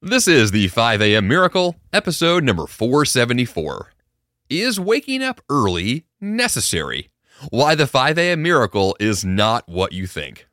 This is the 5 a.m. Miracle, episode number 474. Is waking up early necessary? Why the 5 a.m. Miracle is not what you think.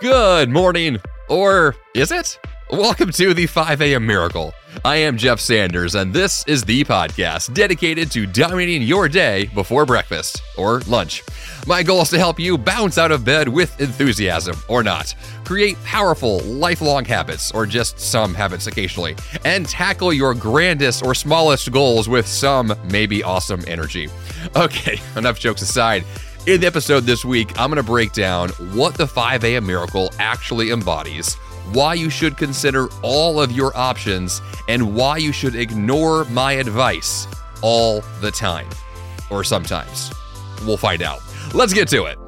Good morning, or is it? Welcome to the 5 a.m. Miracle. I am Jeff Sanders, and this is the podcast dedicated to dominating your day before breakfast or lunch. My goal is to help you bounce out of bed with enthusiasm or not, create powerful, lifelong habits, or just some habits occasionally, and tackle your grandest or smallest goals with some maybe awesome energy. Okay, enough jokes aside. In the episode this week, I'm going to break down what the 5 a.m. miracle actually embodies why you should consider all of your options, and why you should ignore my advice all the time. Or sometimes. We'll find out. Let's get to it.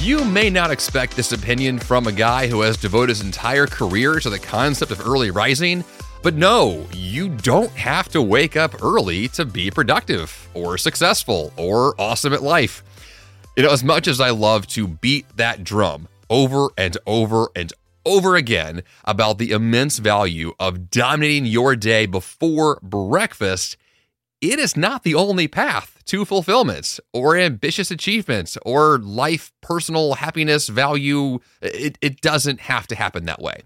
You may not expect this opinion from a guy who has devoted his entire career to the concept of early rising, but no, you don't have to wake up early to be productive or successful or awesome at life. You know, as much as I love to beat that drum over and over and over again about the immense value of dominating your day before breakfast, it is not the only path to fulfillment or ambitious achievements or life, personal happiness, value. It, it doesn't have to happen that way.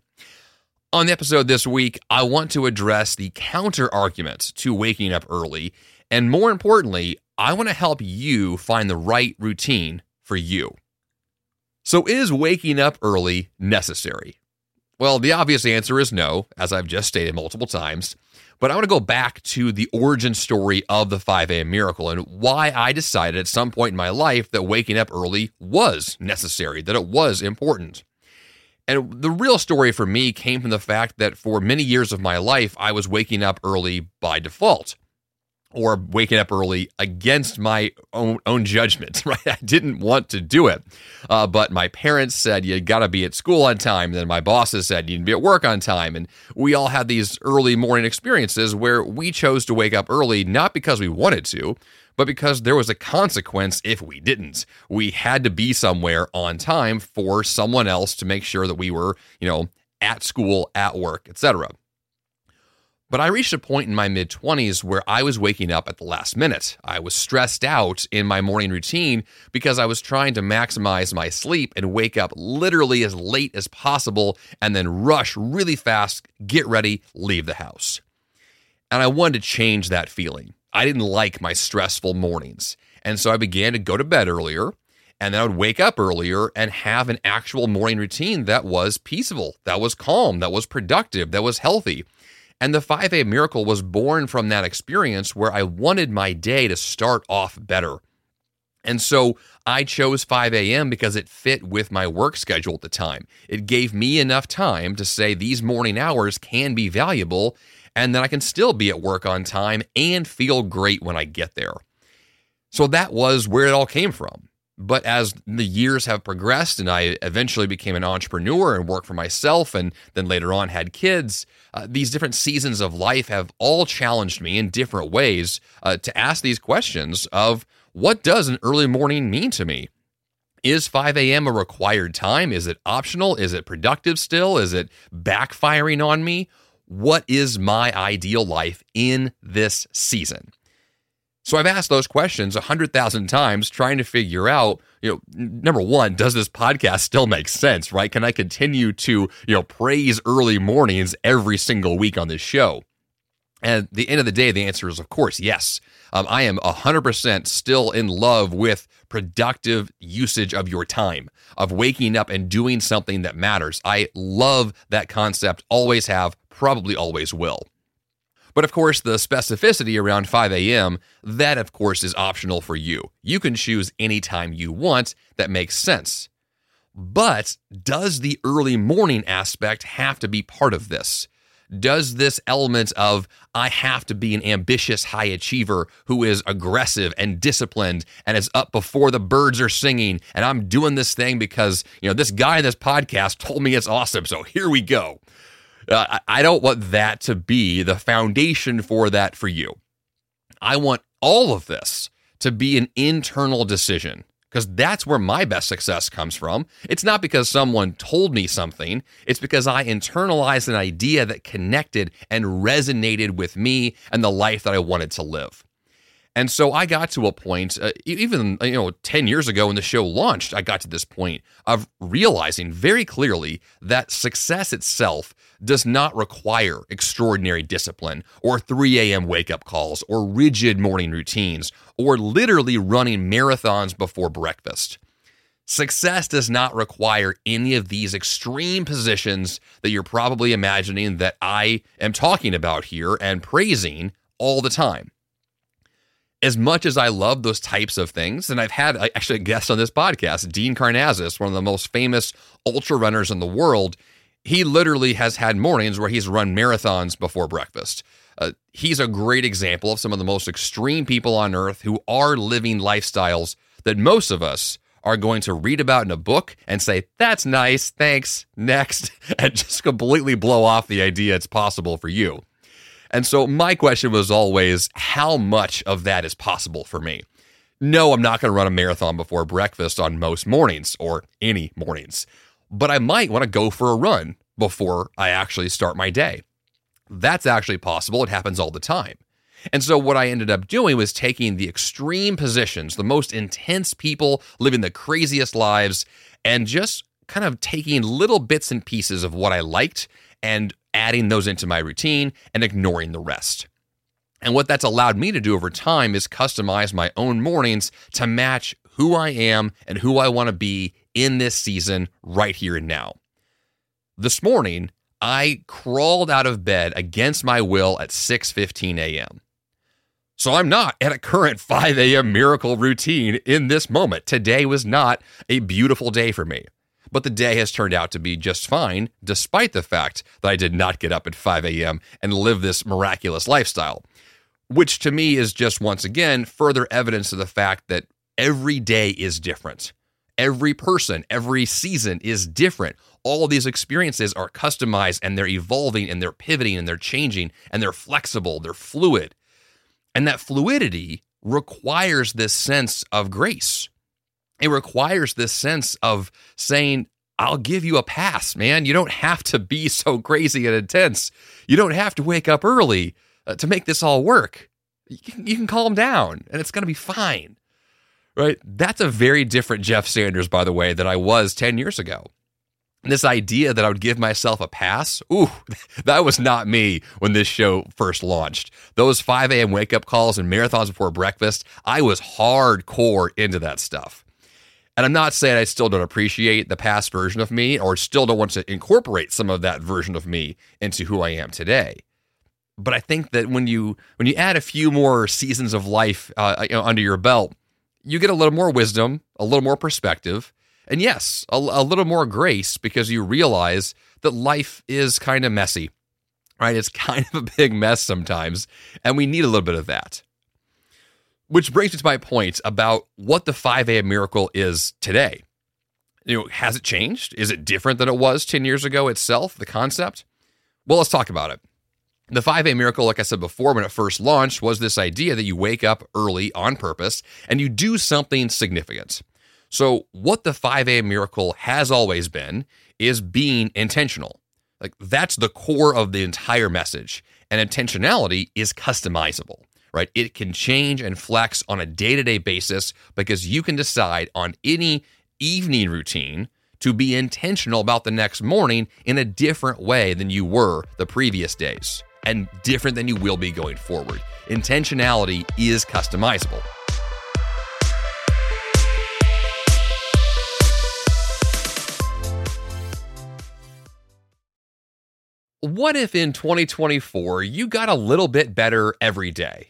On the episode this week, I want to address the counter argument to waking up early. And more importantly, I want to help you find the right routine for you. So, is waking up early necessary? Well, the obvious answer is no, as I've just stated multiple times. But I want to go back to the origin story of the 5 a.m. miracle and why I decided at some point in my life that waking up early was necessary, that it was important. And the real story for me came from the fact that for many years of my life, I was waking up early by default or waking up early against my own, own judgment, right? I didn't want to do it. Uh, but my parents said, you got to be at school on time. And then my bosses said, you need to be at work on time. And we all had these early morning experiences where we chose to wake up early, not because we wanted to, but because there was a consequence if we didn't. We had to be somewhere on time for someone else to make sure that we were, you know, at school, at work, etc. But I reached a point in my mid 20s where I was waking up at the last minute. I was stressed out in my morning routine because I was trying to maximize my sleep and wake up literally as late as possible and then rush really fast, get ready, leave the house. And I wanted to change that feeling. I didn't like my stressful mornings. And so I began to go to bed earlier and then I would wake up earlier and have an actual morning routine that was peaceful, that was calm, that was productive, that was healthy. And the 5 a miracle was born from that experience where I wanted my day to start off better. And so I chose 5 a.m. because it fit with my work schedule at the time. It gave me enough time to say these morning hours can be valuable and then I can still be at work on time and feel great when I get there. So that was where it all came from. But as the years have progressed and I eventually became an entrepreneur and worked for myself and then later on had kids, uh, these different seasons of life have all challenged me in different ways uh, to ask these questions of what does an early morning mean to me? Is 5 a.m. a required time? Is it optional? Is it productive still? Is it backfiring on me? What is my ideal life in this season? So I've asked those questions a hundred thousand times, trying to figure out, you know, number one, does this podcast still make sense? Right? Can I continue to, you know, praise early mornings every single week on this show? And at the end of the day, the answer is, of course, yes. Um, I am 100% still in love with productive usage of your time, of waking up and doing something that matters. I love that concept, always have, probably always will. But of course, the specificity around 5 a.m., that of course is optional for you. You can choose any time you want that makes sense. But does the early morning aspect have to be part of this? Does this element of I have to be an ambitious high achiever who is aggressive and disciplined and is up before the birds are singing and I'm doing this thing because, you know, this guy in this podcast told me it's awesome. So here we go. Uh, I don't want that to be the foundation for that for you. I want all of this to be an internal decision because that's where my best success comes from. It's not because someone told me something, it's because I internalized an idea that connected and resonated with me and the life that I wanted to live. And so I got to a point, uh, even you know, ten years ago when the show launched, I got to this point of realizing very clearly that success itself does not require extraordinary discipline or 3 a.m. wake up calls or rigid morning routines or literally running marathons before breakfast. Success does not require any of these extreme positions that you're probably imagining that I am talking about here and praising all the time as much as I love those types of things, and I've had actually a guest on this podcast, Dean Karnazes, one of the most famous ultra runners in the world. He literally has had mornings where he's run marathons before breakfast. Uh, he's a great example of some of the most extreme people on earth who are living lifestyles that most of us are going to read about in a book and say, that's nice, thanks, next, and just completely blow off the idea it's possible for you. And so my question was always how much of that is possible for me? No, I'm not going to run a marathon before breakfast on most mornings or any mornings, but I might want to go for a run before I actually start my day. That's actually possible. It happens all the time. And so, what I ended up doing was taking the extreme positions, the most intense people living the craziest lives, and just kind of taking little bits and pieces of what I liked and adding those into my routine and ignoring the rest. And what that's allowed me to do over time is customize my own mornings to match who I am and who I want to be in this season right here and now. This morning, I crawled out of bed against my will at 6:15 a.m. So I'm not at a current 5 a.m. miracle routine in this moment. Today was not a beautiful day for me but the day has turned out to be just fine, despite the fact that I did not get up at 5 a.m. and live this miraculous lifestyle. Which to me is just once again further evidence of the fact that every day is different. Every person, every season is different. All of these experiences are customized and they're evolving and they're pivoting and they're changing and they're flexible, they're fluid. And that fluidity requires this sense of grace it requires this sense of saying, I'll give you a pass, man. You don't have to be so crazy and intense. You don't have to wake up early uh, to make this all work. You can, you can calm down and it's going to be fine. Right? That's a very different Jeff Sanders, by the way, than I was 10 years ago. This idea that I would give myself a pass, ooh, that was not me when this show first launched. Those 5 a.m. wake up calls and marathons before breakfast, I was hardcore into that stuff. And I'm not saying I still don't appreciate the past version of me or still don't want to incorporate some of that version of me into who I am today. But I think that when you when you add a few more seasons of life uh, you know, under your belt, you get a little more wisdom, a little more perspective, and yes, a, a little more grace because you realize that life is kind of messy, right? It's kind of a big mess sometimes, and we need a little bit of that. Which brings me to my point about what the 5 a.m. miracle is today. You know, has it changed? Is it different than it was 10 years ago itself, the concept? Well, let's talk about it. The 5A miracle, like I said before, when it first launched, was this idea that you wake up early on purpose and you do something significant. So, what the 5A miracle has always been is being intentional. Like, that's the core of the entire message. And intentionality is customizable right? It can change and flex on a day to day basis because you can decide on any evening routine to be intentional about the next morning in a different way than you were the previous days and different than you will be going forward. Intentionality is customizable. What if in 2024 you got a little bit better every day?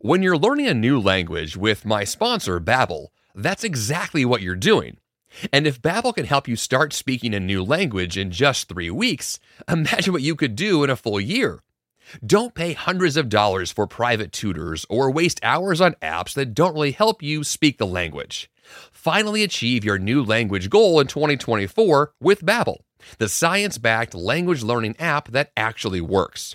When you're learning a new language with my sponsor, Babbel, that's exactly what you're doing. And if Babbel can help you start speaking a new language in just three weeks, imagine what you could do in a full year. Don't pay hundreds of dollars for private tutors or waste hours on apps that don't really help you speak the language. Finally achieve your new language goal in 2024 with Babbel, the science-backed language learning app that actually works.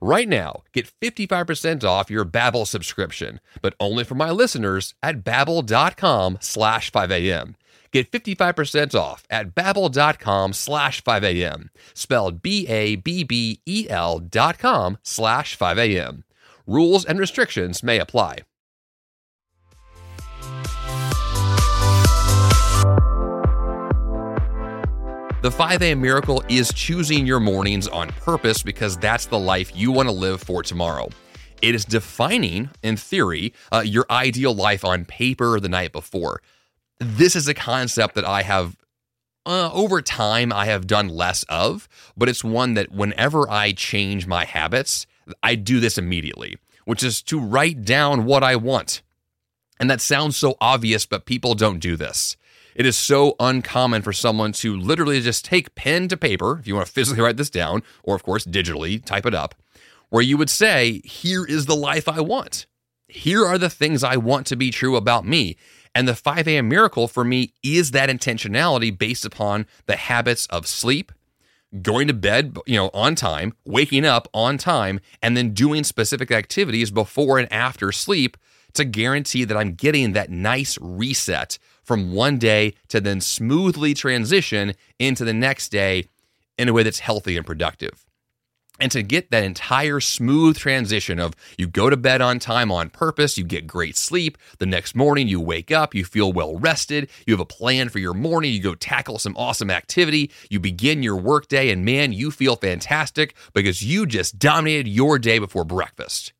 Right now, get 55% off your Babbel subscription, but only for my listeners at babbel.com slash 5am. Get 55% off at babbel.com slash 5am, spelled B-A-B-B-E-L dot com slash 5am. Rules and restrictions may apply. The 5 a.m. miracle is choosing your mornings on purpose because that's the life you want to live for tomorrow. It is defining, in theory, uh, your ideal life on paper the night before. This is a concept that I have, uh, over time, I have done less of, but it's one that whenever I change my habits, I do this immediately, which is to write down what I want. And that sounds so obvious, but people don't do this. It is so uncommon for someone to literally just take pen to paper, if you want to physically write this down, or of course, digitally type it up, where you would say, Here is the life I want. Here are the things I want to be true about me. And the 5 a.m. miracle for me is that intentionality based upon the habits of sleep, going to bed, you know, on time, waking up on time, and then doing specific activities before and after sleep to guarantee that I'm getting that nice reset from one day to then smoothly transition into the next day in a way that's healthy and productive. And to get that entire smooth transition of you go to bed on time on purpose, you get great sleep, the next morning you wake up, you feel well rested, you have a plan for your morning, you go tackle some awesome activity, you begin your workday, and man, you feel fantastic because you just dominated your day before breakfast.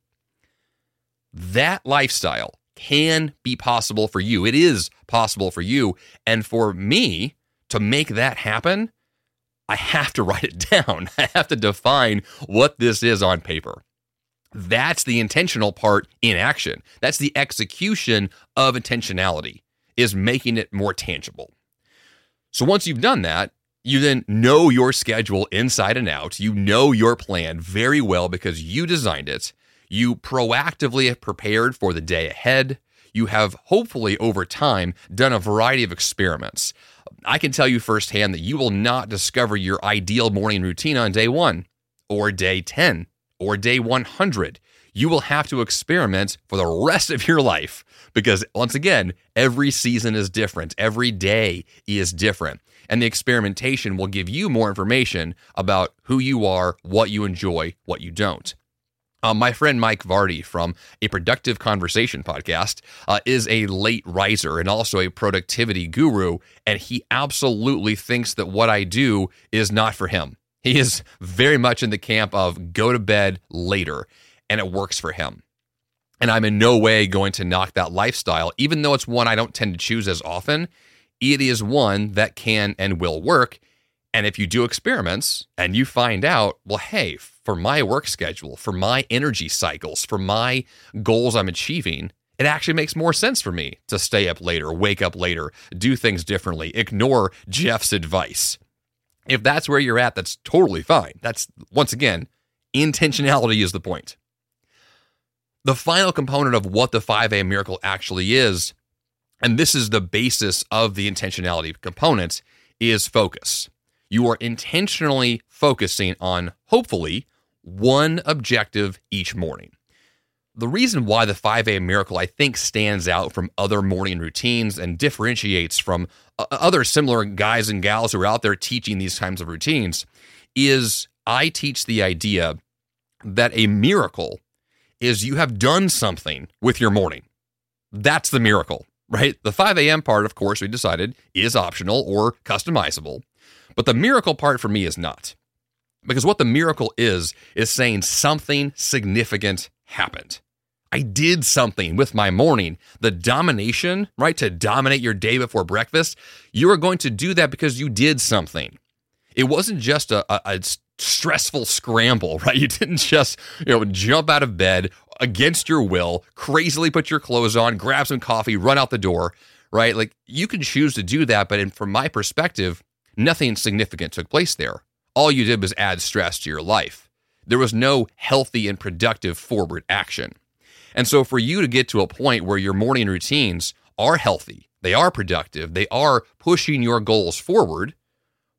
That lifestyle can be possible for you. It is possible for you. And for me to make that happen, I have to write it down. I have to define what this is on paper. That's the intentional part in action. That's the execution of intentionality, is making it more tangible. So once you've done that, you then know your schedule inside and out. You know your plan very well because you designed it. You proactively have prepared for the day ahead. You have hopefully over time done a variety of experiments. I can tell you firsthand that you will not discover your ideal morning routine on day one, or day 10, or day 100. You will have to experiment for the rest of your life because, once again, every season is different, every day is different. And the experimentation will give you more information about who you are, what you enjoy, what you don't. Uh, my friend Mike Vardy from a Productive Conversation podcast uh, is a late riser and also a productivity guru, and he absolutely thinks that what I do is not for him. He is very much in the camp of go to bed later, and it works for him. And I'm in no way going to knock that lifestyle, even though it's one I don't tend to choose as often. It is one that can and will work. And if you do experiments and you find out, well, hey, for my work schedule, for my energy cycles, for my goals I'm achieving, it actually makes more sense for me to stay up later, wake up later, do things differently, ignore Jeff's advice. If that's where you're at, that's totally fine. That's, once again, intentionality is the point. The final component of what the 5A miracle actually is, and this is the basis of the intentionality component, is focus you are intentionally focusing on, hopefully, one objective each morning. The reason why the 5 a.m. miracle, I think, stands out from other morning routines and differentiates from uh, other similar guys and gals who are out there teaching these kinds of routines is I teach the idea that a miracle is you have done something with your morning. That's the miracle, right? The 5 a.m. part, of course, we decided is optional or customizable. But the miracle part for me is not. Because what the miracle is, is saying something significant happened. I did something with my morning. The domination, right, to dominate your day before breakfast, you are going to do that because you did something. It wasn't just a, a, a stressful scramble, right? You didn't just, you know, jump out of bed against your will, crazily put your clothes on, grab some coffee, run out the door, right? Like you can choose to do that, but in, from my perspective, nothing significant took place there. All you did was add stress to your life. There was no healthy and productive forward action. And so for you to get to a point where your morning routines are healthy, they are productive, they are pushing your goals forward,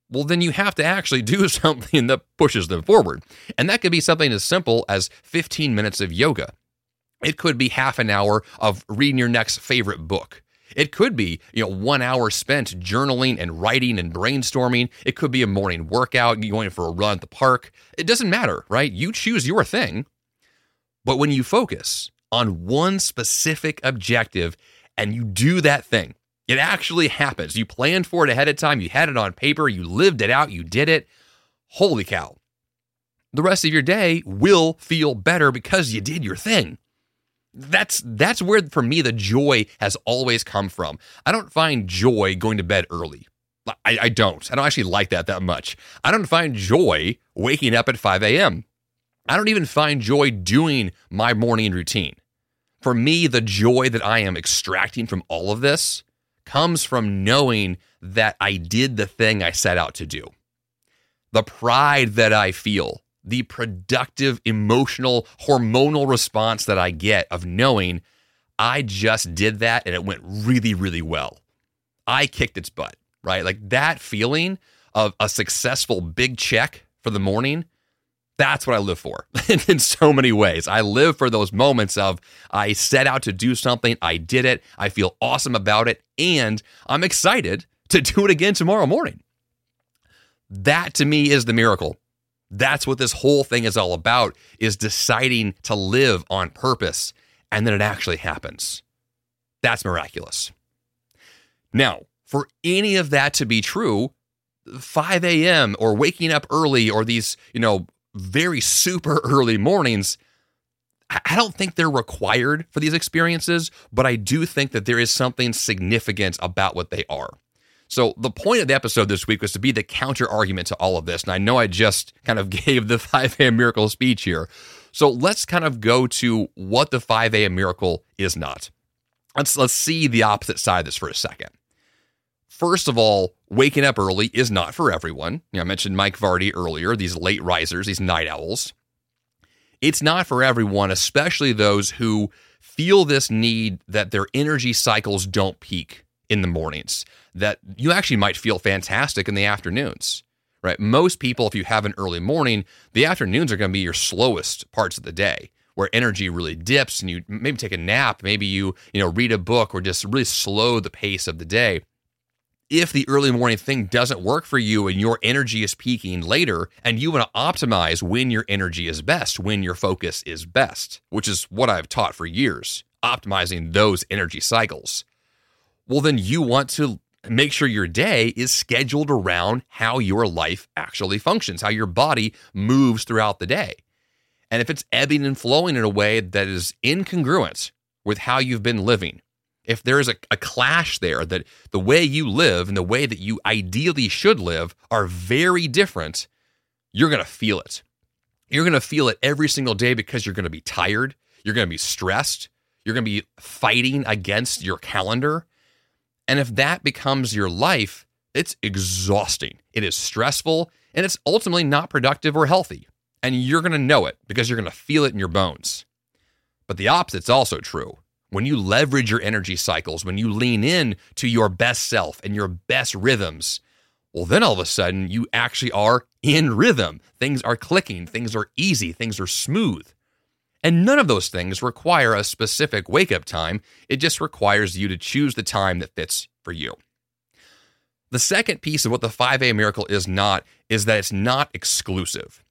well, then you have to actually do something that pushes them forward. And that could be something as simple as 15 minutes of yoga. It could be half an hour of reading your next favorite book. It could be, you know, one hour spent journaling and writing and brainstorming. It could be a morning workout, going for a run at the park. It doesn't matter, right? You choose your thing. But when you focus on one specific objective and you do that thing, it actually happens. You planned for it ahead of time, you had it on paper, you lived it out, you did it. Holy cow. The rest of your day will feel better because you did your thing. That's that's where for me the joy has always come from. I don't find joy going to bed early. I, I don't. I don't actually like that that much. I don't find joy waking up at 5 a.m. I don't even find joy doing my morning routine. For me, the joy that I am extracting from all of this comes from knowing that I did the thing I set out to do. The pride that I feel, the productive, emotional, hormonal response that I get of knowing I just did that and it went really, really well. I kicked its butt, right? Like that feeling of a successful big check for the morning that's what I live for in so many ways. I live for those moments of I set out to do something, I did it, I feel awesome about it, and I'm excited to do it again tomorrow morning. That to me is the miracle. That's what this whole thing is all about is deciding to live on purpose and then it actually happens. That's miraculous. Now, for any of that to be true, 5 a.m. or waking up early or these, you know, very super early mornings, I don't think they're required for these experiences, but I do think that there is something significant about what they are. So, the point of the episode this week was to be the counter argument to all of this. And I know I just kind of gave the 5 a.m. miracle speech here. So, let's kind of go to what the 5 a.m. miracle is not. Let's, let's see the opposite side of this for a second. First of all, waking up early is not for everyone. You know, I mentioned Mike Vardy earlier, these late risers, these night owls. It's not for everyone, especially those who feel this need that their energy cycles don't peak in the mornings, that you actually might feel fantastic in the afternoons, right? Most people, if you have an early morning, the afternoons are going to be your slowest parts of the day where energy really dips and you maybe take a nap, maybe you, you know, read a book or just really slow the pace of the day if the early morning thing doesn't work for you and your energy is peaking later and you want to optimize when your energy is best, when your focus is best, which is what I've taught for years, optimizing those energy cycles. Well, then you want to make sure your day is scheduled around how your life actually functions, how your body moves throughout the day. And if it's ebbing and flowing in a way that is incongruent with how you've been living, if there's a, a clash there that the way you live and the way that you ideally should live are very different, you're going to feel it. You're going to feel it every single day because you're going to be tired. You're going to be stressed. You're going to be fighting against your calendar. And if that becomes your life, it's exhausting. It is stressful and it's ultimately not productive or healthy. And you're going to know it because you're going to feel it in your bones. But the opposite's also true when you leverage your energy cycles, when you lean in to your best self and your best rhythms, well, then all of a sudden you actually are in rhythm. Things are clicking, things are easy, things are smooth. And none of those things require a specific wake up time. It just requires you to choose the time that fits for you. The second piece of what the 5 a.m. miracle is not is that it's not exclusive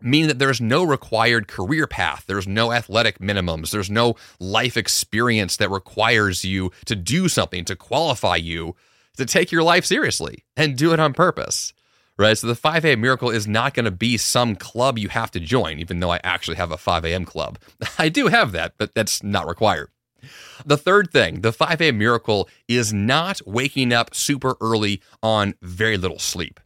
meaning that there's no required career path. There's no athletic minimums. There's no life experience that requires you to do something to qualify you to take your life seriously and do it on purpose. Right. So the 5 a.m. miracle is not going to be some club you have to join, even though I actually have a 5 a.m. club. I do have that, but that's not required. The third thing, the 5 a.m. miracle is not waking up super early on very little sleep.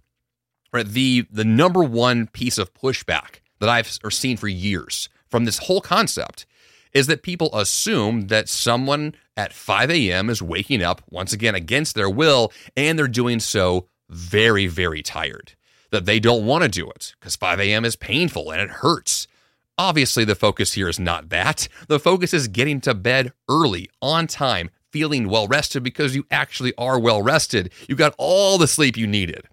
Right, the the number one piece of pushback that I've seen for years from this whole concept is that people assume that someone at 5 a.m. is waking up once again against their will, and they're doing so very, very tired. That they don't want to do it because 5 a.m. is painful and it hurts. Obviously, the focus here is not that. The focus is getting to bed early, on time, feeling well rested because you actually are well rested. You got all the sleep you needed.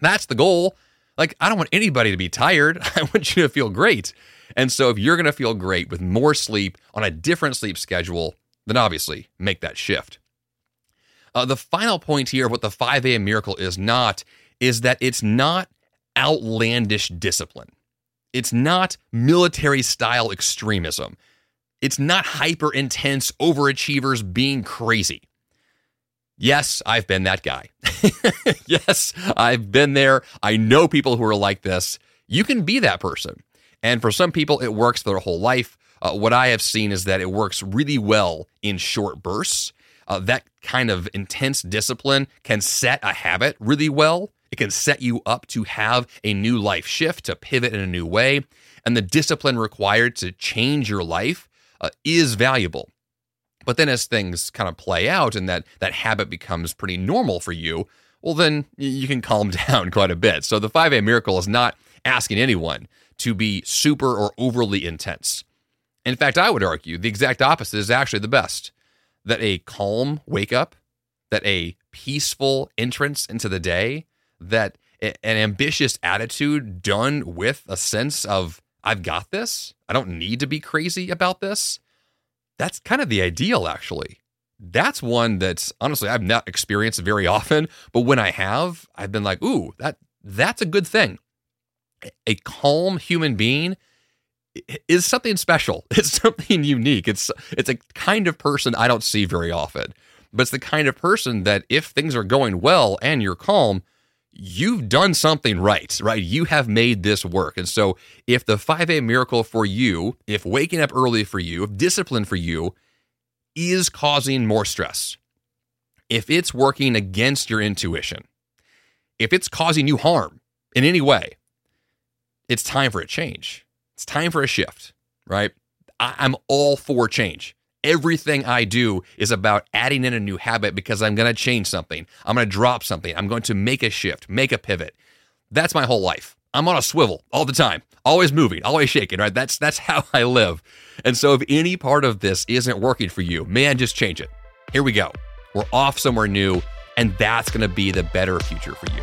That's the goal. Like, I don't want anybody to be tired. I want you to feel great. And so, if you're going to feel great with more sleep on a different sleep schedule, then obviously make that shift. Uh, the final point here of what the 5 a.m. miracle is not is that it's not outlandish discipline. It's not military style extremism. It's not hyper intense overachievers being crazy. Yes, I've been that guy. yes, I've been there. I know people who are like this. You can be that person. And for some people, it works their whole life. Uh, what I have seen is that it works really well in short bursts. Uh, that kind of intense discipline can set a habit really well. It can set you up to have a new life shift, to pivot in a new way. And the discipline required to change your life uh, is valuable. But then as things kind of play out and that that habit becomes pretty normal for you, well then you can calm down quite a bit. So the 5 a miracle is not asking anyone to be super or overly intense. In fact, I would argue the exact opposite is actually the best. That a calm wake up, that a peaceful entrance into the day, that an ambitious attitude done with a sense of I've got this. I don't need to be crazy about this that's kind of the ideal, actually. That's one that's honestly I've not experienced very often, but when I have, I've been like, ooh, that that's a good thing. A calm human being is something special. It's something unique. It's it's a kind of person I don't see very often. But it's the kind of person that if things are going well and you're calm, you've done something right, right? You have made this work. And so, if the 5 a miracle for you, if waking up early for you, if discipline for you is causing more stress, if it's working against your intuition, if it's causing you harm in any way, it's time for a change. It's time for a shift, right? I'm all for change. Everything I do is about adding in a new habit because I'm going to change something. I'm going to drop something. I'm going to make a shift, make a pivot. That's my whole life. I'm on a swivel all the time, always moving, always shaking, right? That's that's how I live. And so if any part of this isn't working for you, man, just change it. Here we go. We're off somewhere new, and that's going to be the better future for you.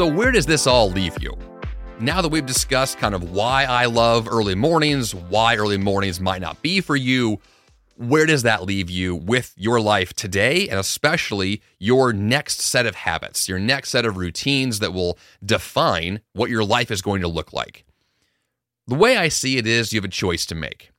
So, where does this all leave you? Now that we've discussed kind of why I love early mornings, why early mornings might not be for you, where does that leave you with your life today and especially your next set of habits, your next set of routines that will define what your life is going to look like? The way I see it is you have a choice to make.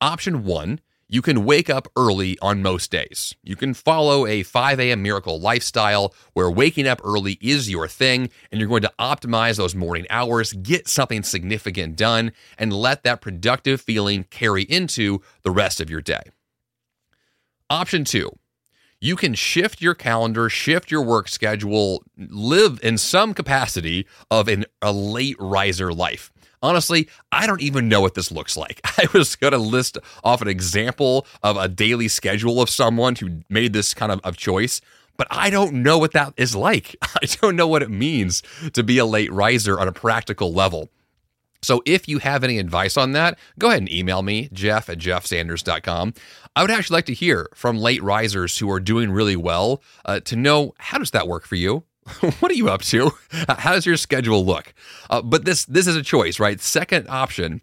Option one, You can wake up early on most days. You can follow a 5 a.m. miracle lifestyle where waking up early is your thing, and you're going to optimize those morning hours, get something significant done, and let that productive feeling carry into the rest of your day. Option two, you can shift your calendar, shift your work schedule, live in some capacity of an, a late riser life. Honestly, I don't even know what this looks like. I was going to list off an example of a daily schedule of someone who made this kind of, of choice, but I don't know what that is like. I don't know what it means to be a late riser on a practical level. So if you have any advice on that, go ahead and email me, jeff at jeffsanders.com. I would actually like to hear from late risers who are doing really well uh, to know how does that work for you? what are you up to? How does your schedule look? Uh, but this this is a choice, right? Second option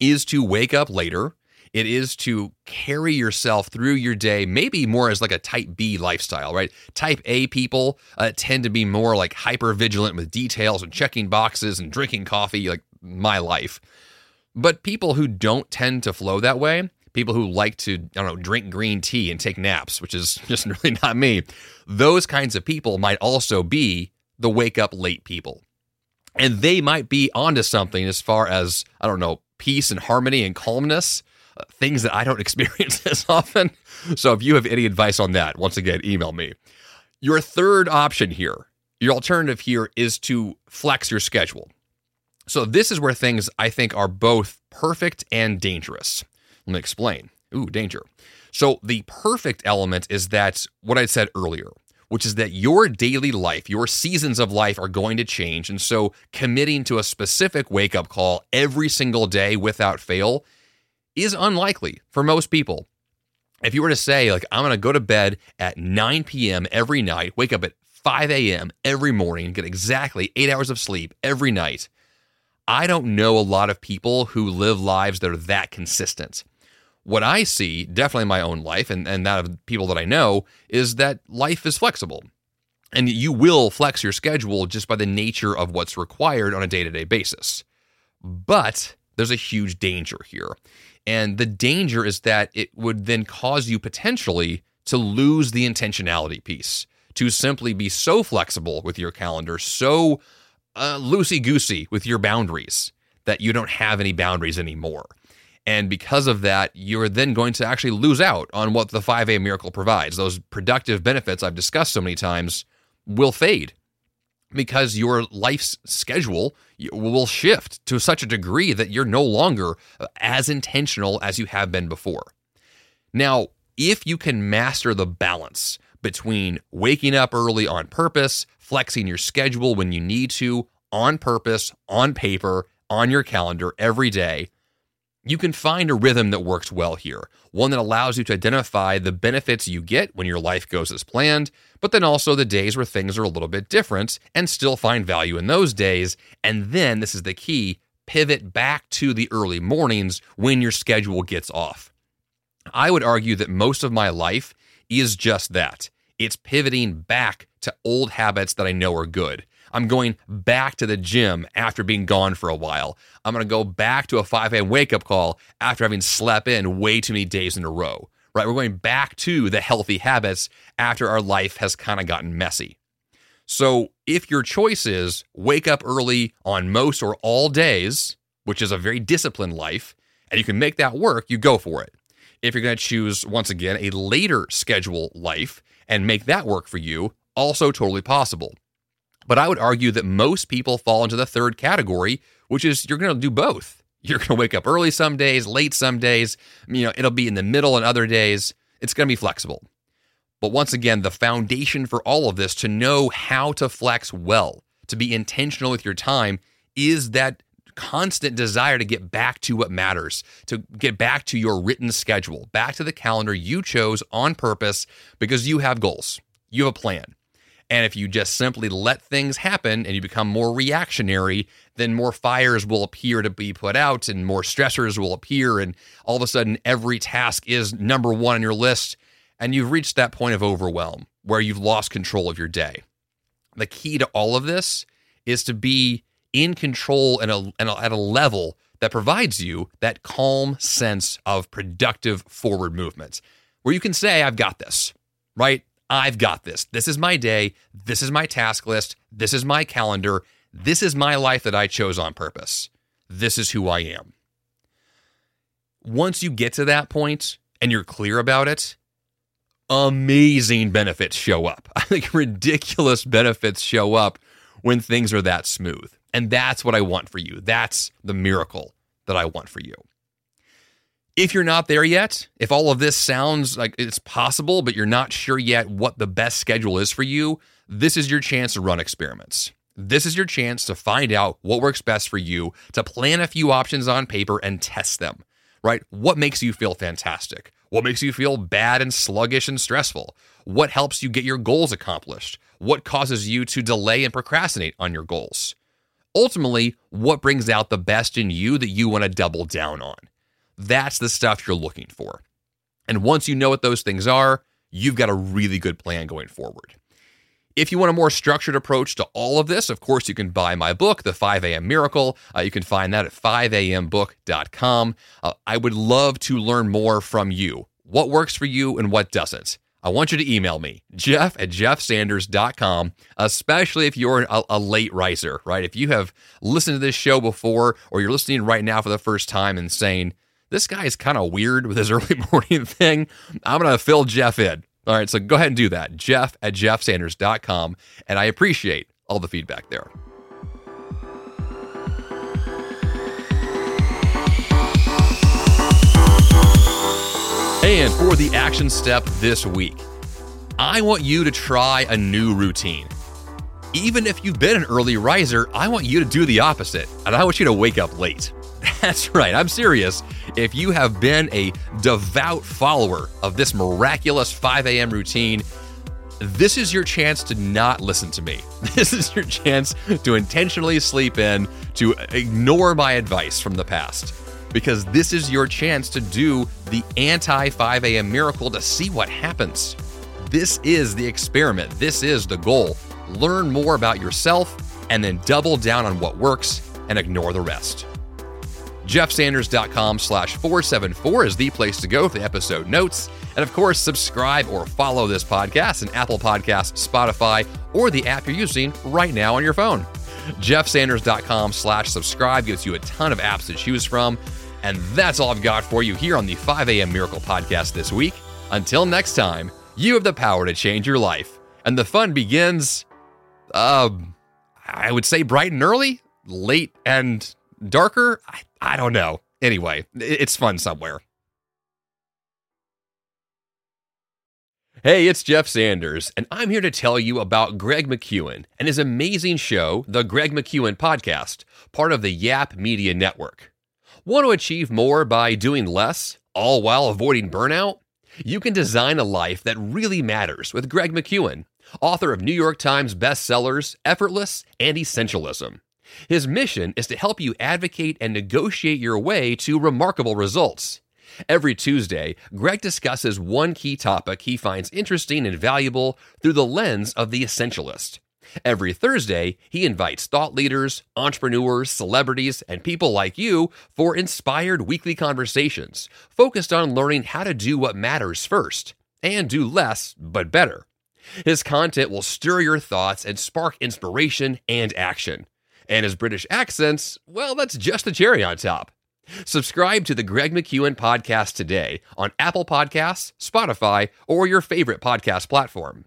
is to wake up later. It is to carry yourself through your day, maybe more as like a type B lifestyle, right? Type A people uh, tend to be more like hyper vigilant with details and checking boxes and drinking coffee, like my life. But people who don't tend to flow that way people who like to, I don't know, drink green tea and take naps, which is just really not me, those kinds of people might also be the wake up late people. And they might be onto something as far as, I don't know, peace and harmony and calmness, uh, things that I don't experience as often. So if you have any advice on that, once again, email me. Your third option here, your alternative here is to flex your schedule. So this is where things I think are both perfect and dangerous. Let me explain. Ooh, danger. So, the perfect element is that what I said earlier, which is that your daily life, your seasons of life are going to change. And so, committing to a specific wake up call every single day without fail is unlikely for most people. If you were to say, like, I'm going to go to bed at 9 p.m. every night, wake up at 5 a.m. every morning, get exactly eight hours of sleep every night, I don't know a lot of people who live lives that are that consistent what I see, definitely in my own life and, and that of people that I know, is that life is flexible. And you will flex your schedule just by the nature of what's required on a day to day basis. But there's a huge danger here. And the danger is that it would then cause you potentially to lose the intentionality piece, to simply be so flexible with your calendar, so uh, loosey goosey with your boundaries that you don't have any boundaries anymore. And because of that, you're then going to actually lose out on what the 5A miracle provides. Those productive benefits I've discussed so many times will fade because your life's schedule will shift to such a degree that you're no longer uh, as intentional as you have been before. Now, if you can master the balance between waking up early on purpose, flexing your schedule when you need to, on purpose, on paper, on your calendar every day, you can find a rhythm that works well here, one that allows you to identify the benefits you get when your life goes as planned, but then also the days where things are a little bit different and still find value in those days. And then, this is the key pivot back to the early mornings when your schedule gets off. I would argue that most of my life is just that it's pivoting back to old habits that I know are good. I'm going back to the gym after being gone for a while. I'm going to go back to a 5 a.m. wake up call after having slept in way too many days in a row, right? We're going back to the healthy habits after our life has kind of gotten messy. So if your choice is wake up early on most or all days, which is a very disciplined life, and you can make that work, you go for it. If you're going to choose, once again, a later schedule life and make that work for you, also totally possible. But I would argue that most people fall into the third category, which is you're going to do both. You're going to wake up early some days, late some days. You know, it'll be in the middle and other days. It's going to be flexible. But once again, the foundation for all of this to know how to flex well, to be intentional with your time, is that constant desire to get back to what matters, to get back to your written schedule, back to the calendar you chose on purpose because you have goals, you have a plan. And if you just simply let things happen and you become more reactionary, then more fires will appear to be put out and more stressors will appear. And all of a sudden, every task is number one on your list. And you've reached that point of overwhelm where you've lost control of your day. The key to all of this is to be in control and at a level that provides you that calm sense of productive forward movement where you can say, I've got this, right? I've got this. This is my day. This is my task list. This is my calendar. This is my life that I chose on purpose. This is who I am. Once you get to that point and you're clear about it, amazing benefits show up. I think ridiculous benefits show up when things are that smooth. And that's what I want for you. That's the miracle that I want for you. If you're not there yet, if all of this sounds like it's possible, but you're not sure yet what the best schedule is for you, this is your chance to run experiments. This is your chance to find out what works best for you, to plan a few options on paper and test them, right? What makes you feel fantastic? What makes you feel bad and sluggish and stressful? What helps you get your goals accomplished? What causes you to delay and procrastinate on your goals? Ultimately, what brings out the best in you that you want to double down on? That's the stuff you're looking for. And once you know what those things are, you've got a really good plan going forward. If you want a more structured approach to all of this, of course, you can buy my book, The 5 a.m. Miracle. Uh, you can find that at 5ambook.com. Uh, I would love to learn more from you. What works for you and what doesn't? I want you to email me, jeff at jeffsanders.com, especially if you're a, a, late riser, right? If you have listened to this show before or you're listening right now for the first time and saying, this guy is kind of weird with his early morning thing, I'm going to fill Jeff in. All right, so go ahead and do that, jeff at jeffsanders.com. And I appreciate all the feedback there. And for the action step this week, I want you to try a new routine. Even if you've been an early riser, I want you to do the opposite, and I want you to wake up late. That's right, I'm serious. If you have been a devout follower of this miraculous 5 a.m. routine, this is your chance to not listen to me. This is your chance to intentionally sleep in, to ignore my advice from the past because this is your chance to do the anti 5 a.m. miracle to see what happens. This is the experiment, this is the goal. Learn more about yourself and then double down on what works and ignore the rest. JeffSanders.com slash 474 is the place to go for the episode notes. And of course, subscribe or follow this podcast in Apple Podcasts, Spotify, or the app you're using right now on your phone. JeffSanders.com slash subscribe gives you a ton of apps to choose from. And that's all I've got for you here on the 5 a.m. Miracle Podcast this week. Until next time, you have the power to change your life. And the fun begins, uh, I would say bright and early, late and darker. I, I don't know. Anyway, it's fun somewhere. Hey, it's Jeff Sanders, and I'm here to tell you about Greg McKeown and his amazing show, The Greg McKeown Podcast, part of the Yap Media Network. Want to achieve more by doing less, all while avoiding burnout? You can design a life that really matters with Greg McKeown, author of New York Times bestsellers Effortless and Essentialism. His mission is to help you advocate and negotiate your way to remarkable results. Every Tuesday, Greg discusses one key topic he finds interesting and valuable through the lens of the essentialist. Every Thursday, he invites thought leaders, entrepreneurs, celebrities, and people like you for inspired weekly conversations focused on learning how to do what matters first and do less but better. His content will stir your thoughts and spark inspiration and action. And his British accents, well, that's just the cherry on top. Subscribe to the Greg McKeown podcast today on Apple Podcasts, Spotify, or your favorite podcast platform.